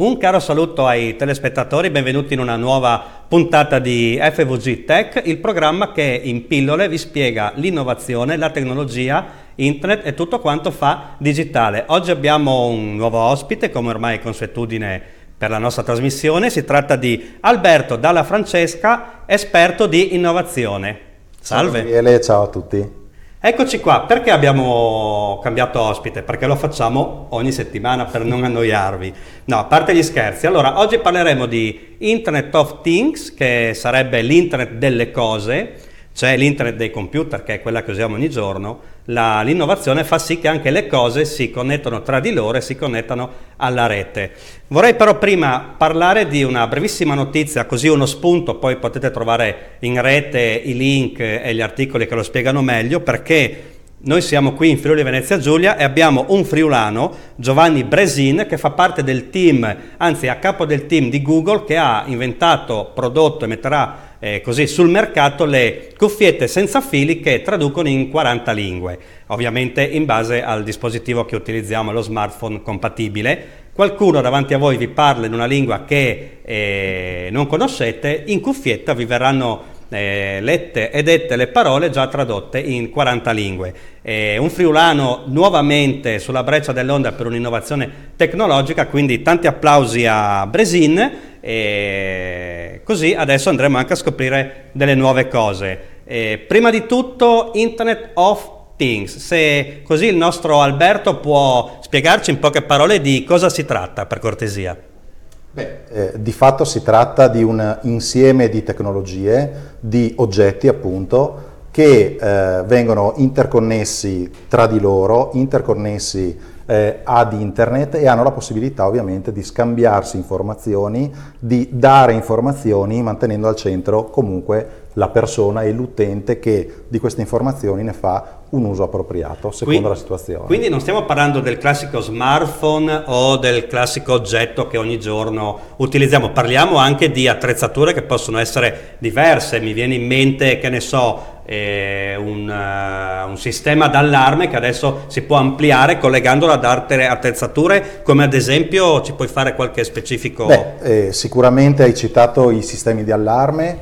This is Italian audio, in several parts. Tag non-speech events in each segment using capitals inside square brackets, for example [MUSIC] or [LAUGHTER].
Un caro saluto ai telespettatori, benvenuti in una nuova puntata di FVG Tech, il programma che in pillole vi spiega l'innovazione, la tecnologia, internet e tutto quanto fa digitale. Oggi abbiamo un nuovo ospite, come ormai è consuetudine per la nostra trasmissione, si tratta di Alberto Dalla Francesca, esperto di innovazione. Salve. Ciao Gabriele, ciao a tutti. Eccoci qua, perché abbiamo cambiato ospite? Perché lo facciamo ogni settimana per non annoiarvi. No, a parte gli scherzi. Allora, oggi parleremo di Internet of Things, che sarebbe l'internet delle cose, cioè l'internet dei computer, che è quella che usiamo ogni giorno, la, l'innovazione fa sì che anche le cose si connettano tra di loro e si connettano alla rete. Vorrei però prima parlare di una brevissima notizia, così uno spunto, poi potete trovare in rete i link e gli articoli che lo spiegano meglio, perché noi siamo qui in Friuli Venezia Giulia e abbiamo un friulano, Giovanni Bresin, che fa parte del team, anzi a capo del team di Google, che ha inventato, prodotto e metterà eh, così sul mercato le cuffiette senza fili che traducono in 40 lingue, ovviamente in base al dispositivo che utilizziamo, lo smartphone compatibile. Qualcuno davanti a voi vi parla in una lingua che eh, non conoscete, in cuffietta vi verranno eh, lette e dette le parole già tradotte in 40 lingue. Eh, un friulano nuovamente sulla breccia dell'onda per un'innovazione tecnologica, quindi tanti applausi a Bresin e così adesso andremo anche a scoprire delle nuove cose. Eh, prima di tutto Internet of Things, se così il nostro Alberto può spiegarci in poche parole di cosa si tratta per cortesia. Beh, eh, di fatto si tratta di un insieme di tecnologie, di oggetti appunto, che eh, vengono interconnessi tra di loro, interconnessi eh, ad internet e hanno la possibilità ovviamente di scambiarsi informazioni, di dare informazioni mantenendo al centro comunque la persona e l'utente che di queste informazioni ne fa un uso appropriato secondo quindi, la situazione. Quindi non stiamo parlando del classico smartphone o del classico oggetto che ogni giorno utilizziamo, parliamo anche di attrezzature che possono essere diverse, mi viene in mente che ne so eh, un, uh, un, sistema d'allarme che adesso si può ampliare collegandolo ad altre attrezzature, come ad esempio ci puoi fare qualche specifico... Beh, eh, sicuramente hai citato i sistemi di allarme,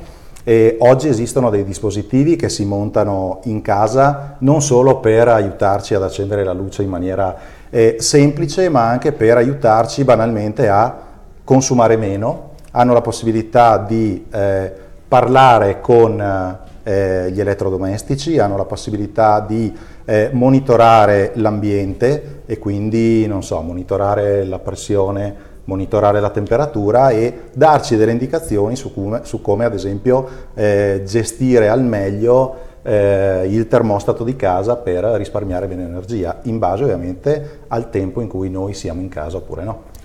e oggi esistono dei dispositivi che si montano in casa non solo per aiutarci ad accendere la luce in maniera eh, semplice, ma anche per aiutarci banalmente a consumare meno. Hanno la possibilità di eh, parlare con eh, gli elettrodomestici, hanno la possibilità di eh, monitorare l'ambiente e quindi, non so, monitorare la pressione monitorare la temperatura e darci delle indicazioni su come, su come ad esempio eh, gestire al meglio eh, il termostato di casa per risparmiare bene energia, in base ovviamente al tempo in cui noi siamo in casa oppure no.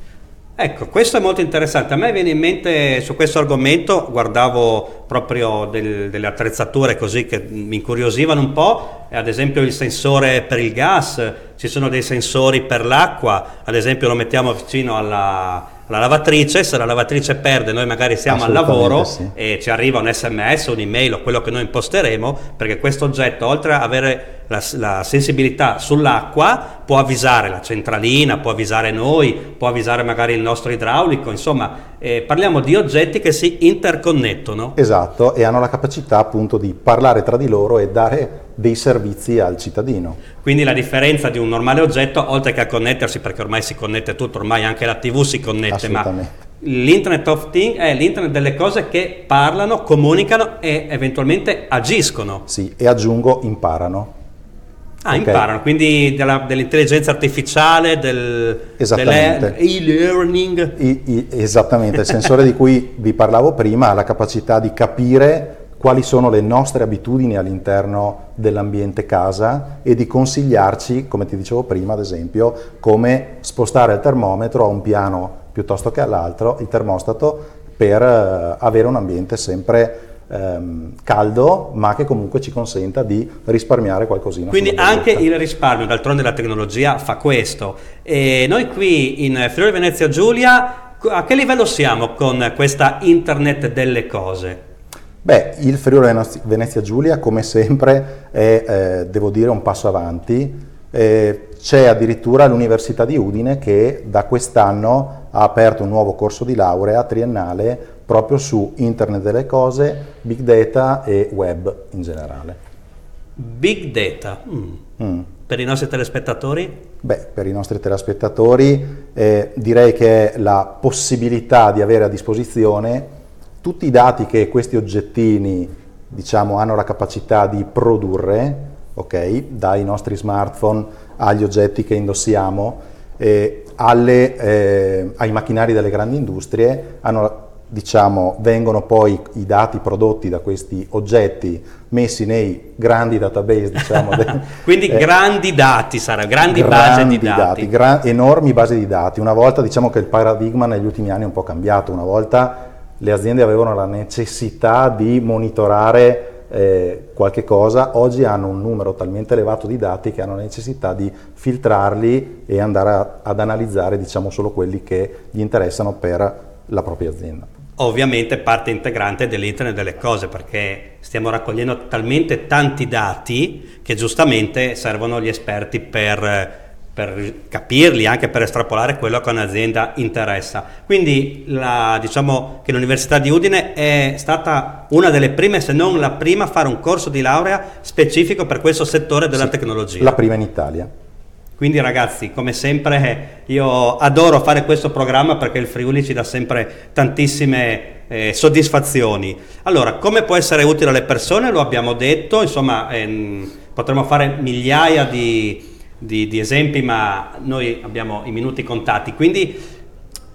Ecco, questo è molto interessante. A me viene in mente su questo argomento, guardavo proprio del, delle attrezzature così che mi incuriosivano un po', ad esempio il sensore per il gas, ci sono dei sensori per l'acqua, ad esempio lo mettiamo vicino alla, alla lavatrice, se la lavatrice perde noi magari siamo al lavoro sì. e ci arriva un sms, un'email o quello che noi imposteremo, perché questo oggetto oltre ad avere la, la, sensibilità sull'acqua può avvisare la centralina, può avvisare noi, può avvisare magari il nostro idraulico, insomma eh, parliamo di oggetti che si interconnettono. Esatto, e hanno la capacità appunto di parlare tra di loro e dare dei servizi al cittadino. Quindi la differenza di un normale oggetto, oltre che a connettersi, perché ormai si connette tutto, ormai anche la TV si connette, ma l'internet of things è l'internet delle cose che parlano, comunicano e eventualmente agiscono. Sì, e aggiungo imparano. Ah, okay. imparano, quindi della, dell'intelligenza artificiale, del, e-learning. I, i, esattamente, il sensore di cui vi parlavo prima ha la capacità di capire quali sono le nostre abitudini all'interno dell'ambiente casa e di consigliarci, come ti dicevo prima, ad esempio, come spostare il termometro a un piano piuttosto che all'altro, il termostato, per uh, avere un ambiente sempre ehm, caldo, ma che comunque ci consenta di risparmiare qualcosina. Quindi anche il risparmio, d'altronde la tecnologia fa questo. E noi qui in Friuli Venezia Giulia, a che livello siamo con questa internet delle cose? Beh, il Friuli Venezia Giulia, come sempre, è, eh, devo dire, un passo avanti. Eh, c'è addirittura l'Università di Udine che da quest'anno ha aperto un nuovo corso di laurea triennale proprio su Internet delle cose, Big Data e Web in generale. Big Data. Mm. Mm. Per i nostri telespettatori? Beh, per i nostri telespettatori eh, direi che è la possibilità di avere a disposizione tutti i dati che questi oggettini diciamo, hanno la capacità di produrre, okay, dai nostri smartphone agli oggetti che indossiamo, eh, alle, eh, ai macchinari delle grandi industrie, hanno diciamo, vengono poi i dati prodotti da questi oggetti messi nei grandi database. Diciamo, [LAUGHS] Quindi eh, grandi dati saranno, grandi, grandi basi di dati. dati gran, enormi basi di dati. Una volta diciamo che il paradigma negli ultimi anni è un po' cambiato, una volta le aziende avevano la necessità di monitorare eh, qualche cosa, oggi hanno un numero talmente elevato di dati che hanno la necessità di filtrarli e andare a, ad analizzare diciamo, solo quelli che gli interessano per la propria azienda. Ovviamente parte integrante dell'Internet delle cose perché stiamo raccogliendo talmente tanti dati che giustamente servono gli esperti per, per capirli, anche per estrapolare quello che un'azienda interessa. Quindi la, diciamo che l'Università di Udine è stata una delle prime, se non la prima, a fare un corso di laurea specifico per questo settore della sì, tecnologia. La prima in Italia. Quindi ragazzi, come sempre, io adoro fare questo programma perché il Friuli ci dà sempre tantissime eh, soddisfazioni. Allora, come può essere utile alle persone? Lo abbiamo detto, insomma, ehm, potremmo fare migliaia di, di, di, esempi, ma noi abbiamo i minuti contati. Quindi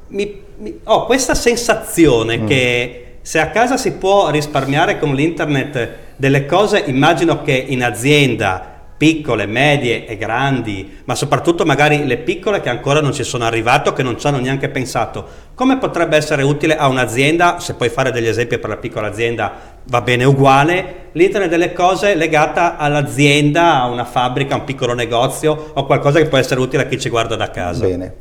mi, mi, ho questa sensazione mm. che se a casa si può risparmiare con l'internet delle cose, immagino che in azienda piccole, medie e grandi, ma soprattutto magari le piccole che ancora non ci sono arrivato, che non ci hanno neanche pensato. Come potrebbe essere utile a un'azienda, se puoi fare degli esempi per la piccola azienda va bene uguale, l'internet delle cose legata all'azienda, a una fabbrica, a un piccolo negozio o qualcosa che può essere utile a chi ci guarda da casa? Bene,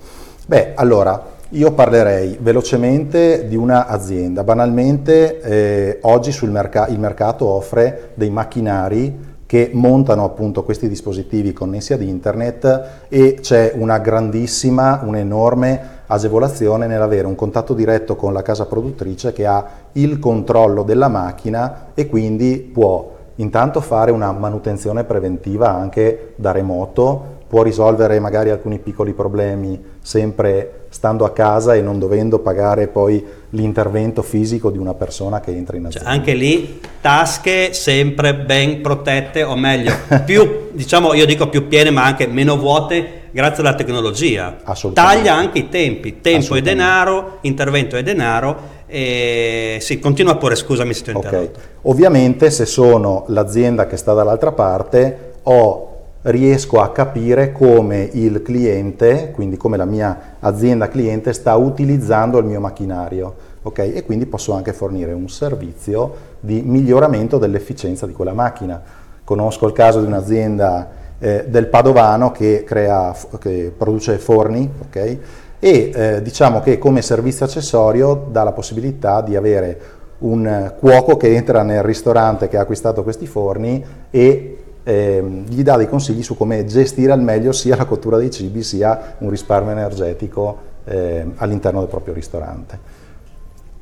beh allora io parlerei velocemente di un'azienda. Banalmente eh, oggi merc- il mercato offre dei macchinari che montano appunto questi dispositivi connessi ad internet e c'è una grandissima, un'enorme agevolazione nell'avere un contatto diretto con la casa produttrice che ha il controllo della macchina e quindi può intanto fare una manutenzione preventiva anche da remoto, può risolvere magari alcuni piccoli problemi sempre stando a casa e non dovendo pagare poi l'intervento fisico di una persona che entra in cioè, azienda. Cioè, anche lì tasche sempre ben protette, o meglio, [LAUGHS] più, diciamo, io dico più piene ma anche meno vuote grazie alla tecnologia. Taglia anche i tempi, tempo e denaro, intervento e denaro. E... Sì, continua pure, scusami se ti ho okay. interrotto. Ovviamente se sono l'azienda che sta dall'altra parte ho riesco a capire come il cliente, quindi come la mia azienda cliente sta utilizzando il mio macchinario okay? e quindi posso anche fornire un servizio di miglioramento dell'efficienza di quella macchina. Conosco il caso di un'azienda eh, del Padovano che, crea, che produce forni okay? e eh, diciamo che come servizio accessorio dà la possibilità di avere un cuoco che entra nel ristorante che ha acquistato questi forni e eh, gli dà dei consigli su come gestire al meglio sia la cottura dei cibi sia un risparmio energetico eh, all'interno del proprio ristorante.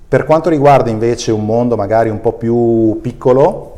Per quanto riguarda invece un mondo magari un po' più piccolo,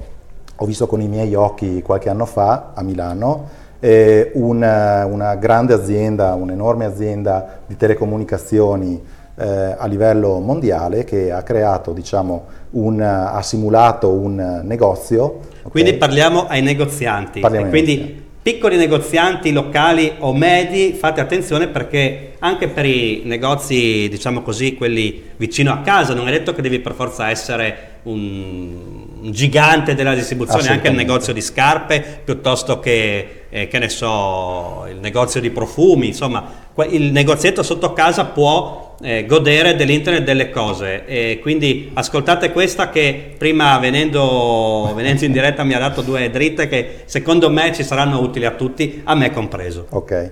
ho visto con i miei occhi qualche anno fa a Milano eh, una, una, grande azienda, un'enorme azienda di telecomunicazioni eh, a livello mondiale che ha creato, diciamo, un, ha simulato un negozio. Okay? Quindi parliamo ai negozianti. Parliamo quindi negozianti. piccoli negozianti locali o medi, fate attenzione perché anche per i negozi, diciamo così, quelli vicino a casa, non è detto che devi per forza essere un, gigante della distribuzione, anche il negozio di scarpe piuttosto che, eh, che ne so, il negozio di profumi, insomma, il negozietto sotto casa può eh, godere dell'internet delle cose e quindi ascoltate questa che prima venendo, venendo, in diretta mi ha dato due dritte che secondo me ci saranno utili a tutti, a me compreso. Ok.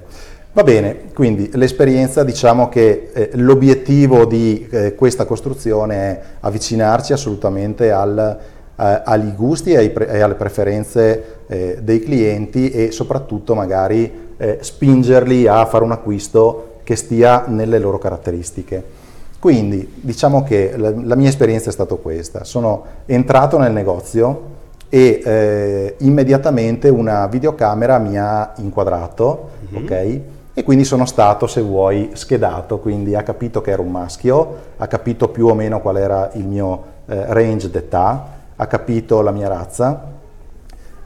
Va bene, quindi l'esperienza diciamo che eh, l'obiettivo di eh, questa costruzione è avvicinarci assolutamente al, eh, agli gusti e, pre- e, alle preferenze eh, dei clienti e soprattutto magari eh, spingerli a fare un acquisto che stia nelle loro caratteristiche. Quindi diciamo che la, la mia esperienza è stata questa, sono entrato nel negozio e eh, immediatamente una videocamera mi ha inquadrato, mm-hmm. ok? E quindi sono stato, se vuoi, schedato, quindi ha capito che ero un maschio, ha capito più o meno qual era il mio eh, range d'età, ha capito la mia razza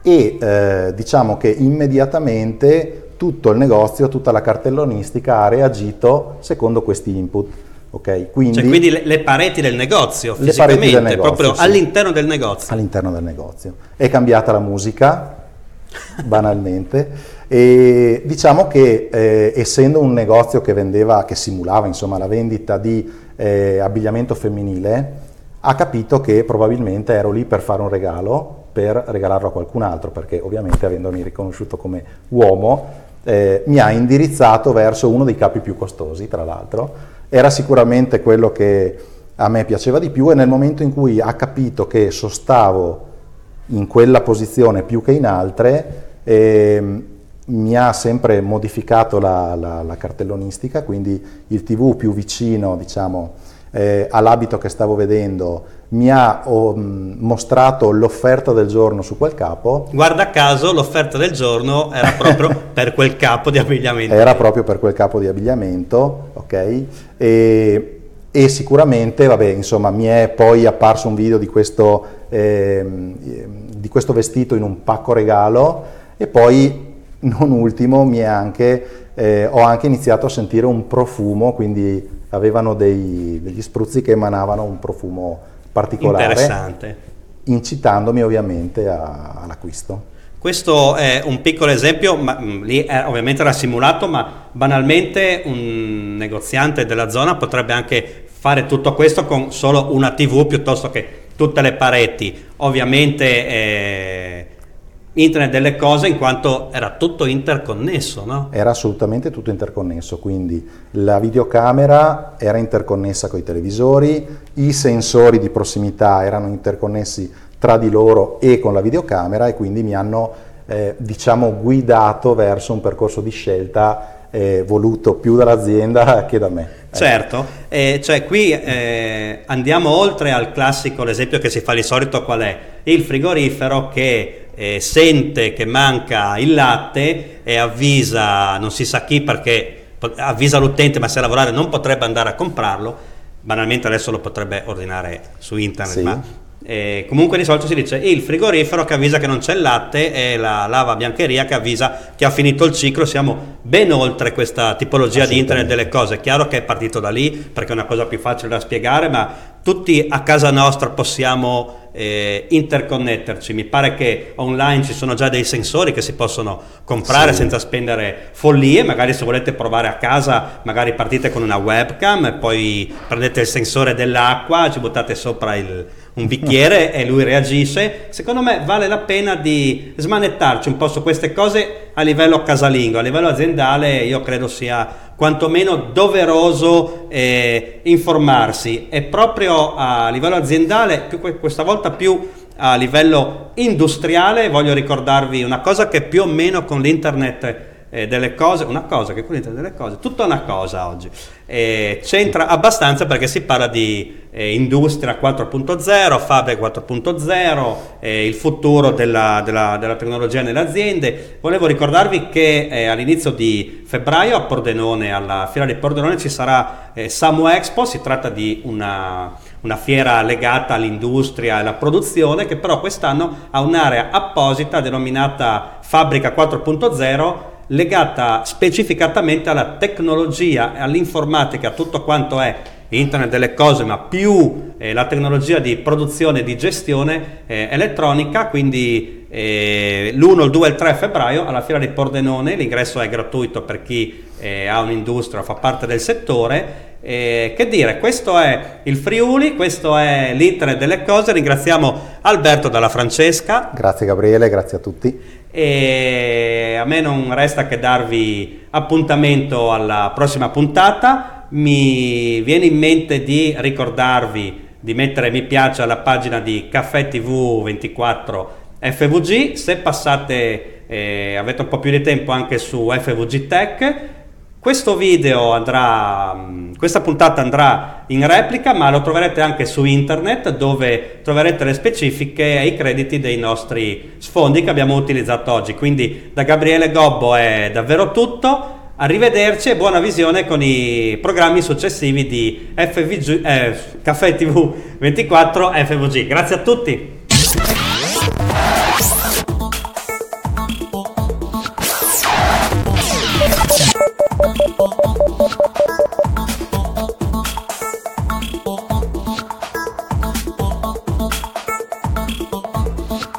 e eh, diciamo che immediatamente tutto il negozio, tutta la cartellonistica ha reagito secondo questi input. Okay, quindi, cioè, quindi le, le, pareti del negozio, le pareti del negozio, proprio sì. all'interno del negozio. All'interno del negozio. È cambiata la musica, [LAUGHS] banalmente. E diciamo che eh, essendo un negozio che vendeva, che simulava insomma, la vendita di eh, abbigliamento femminile, ha capito che probabilmente ero lì per fare un regalo, per regalarlo a qualcun altro, perché ovviamente avendomi riconosciuto come uomo, eh, mi ha indirizzato verso uno dei capi più costosi, tra l'altro. Era sicuramente quello che a me piaceva di più e nel momento in cui ha capito che sostavo in quella posizione più che in altre, eh, mi ha sempre modificato la, la, la, cartellonistica, quindi il TV più vicino diciamo, eh, all'abito che stavo vedendo mi ha oh, mostrato l'offerta del giorno su quel capo. Guarda caso l'offerta del giorno era proprio [LAUGHS] per quel capo di abbigliamento. Era proprio per quel capo di abbigliamento, ok? E, e sicuramente, vabbè, insomma, mi è poi apparso un video di questo, eh, di questo vestito in un pacco regalo e poi non ultimo anche, eh, ho anche iniziato a sentire un profumo, quindi avevano dei, degli spruzzi che emanavano un profumo particolare. Interessante. Incitandomi ovviamente a, all'acquisto. Questo è un piccolo esempio, ma, mh, mm, lì è, ovviamente era simulato, ma banalmente un negoziante della zona potrebbe anche fare tutto questo con solo una TV piuttosto che tutte le pareti. Ovviamente eh, Internet delle cose in quanto era tutto interconnesso, no? Era assolutamente tutto interconnesso, quindi la videocamera era interconnessa con i televisori, i sensori di prossimità erano interconnessi tra di loro e con la videocamera e quindi mi hanno eh, diciamo guidato verso un percorso di scelta eh, voluto più dall'azienda [LAUGHS] che da me. Certo, eh, cioè qui eh, andiamo oltre al classico, l'esempio che si fa di solito qual è? Il frigorifero che eh, sente che manca il latte e avvisa non si sa chi perché avvisa l'utente ma se a lavorare non potrebbe andare a comprarlo, banalmente adesso lo potrebbe ordinare su internet, sì. ma eh, comunque di solito si dice il frigorifero che avvisa che non c'è il latte e la lava biancheria che avvisa che ha finito il ciclo. Siamo ben oltre questa tipologia di internet delle cose. È chiaro che è partito da lì perché è una cosa più facile da spiegare, ma tutti a casa nostra possiamo eh, interconnetterci. Mi pare che online ci sono già dei sensori che si possono comprare sì. senza spendere follie. Magari se volete provare a casa, magari partite con una webcam e poi prendete il sensore dell'acqua, ci buttate sopra il, un bicchiere [LAUGHS] e lui reagisce. Secondo me vale la pena di smanettarci un po' su queste cose a livello casalingo, a livello aziendale io credo sia quantomeno doveroso eh, informarsi. E proprio a livello aziendale, più, questa volta più a livello industriale, voglio ricordarvi una cosa che più o meno con l'internet eh, delle cose, una cosa che con l'internet delle cose, tutta una cosa oggi, eh, c'entra abbastanza perché si parla di eh, industria 4.0, fabbrica 4.0, eh, il futuro della, della, della, tecnologia nelle aziende. Volevo ricordarvi che eh, all'inizio di febbraio a Pordenone, alla fiera di Pordenone, ci sarà eh, Samu Expo, si tratta di una, una fiera legata all'industria e alla produzione che però quest'anno ha un'area apposita denominata Fabbrica 4.0 legata specificatamente alla tecnologia, all'informatica, a tutto quanto è internet delle cose, ma più eh, la tecnologia di produzione e di gestione eh, elettronica, quindi eh, l'1, il 2 e il 3 febbraio alla Fiera di Pordenone, l'ingresso è gratuito per chi eh, ha un'industria fa parte del settore. che dire, questo è il Friuli, questo è l'internet delle cose, ringraziamo Alberto dalla Francesca. Grazie Gabriele, grazie a tutti e a me non resta che darvi appuntamento alla prossima puntata. Mi viene in mente di ricordarvi di mettere mi piace alla pagina di Caffè TV 24 FVG. Se passate, eh, avete un po' più di tempo anche su FVG Tech, Questo video andrà, mm, questa puntata andrà in replica, ma lo troverete anche su internet dove troverete le specifiche e i crediti dei nostri sfondi che abbiamo utilizzato oggi. Quindi da Gabriele Gobbo è davvero tutto. Arrivederci e buona visione con i programmi successivi di FVG, eh, Caffè TV 24 FVG. Grazie a tutti.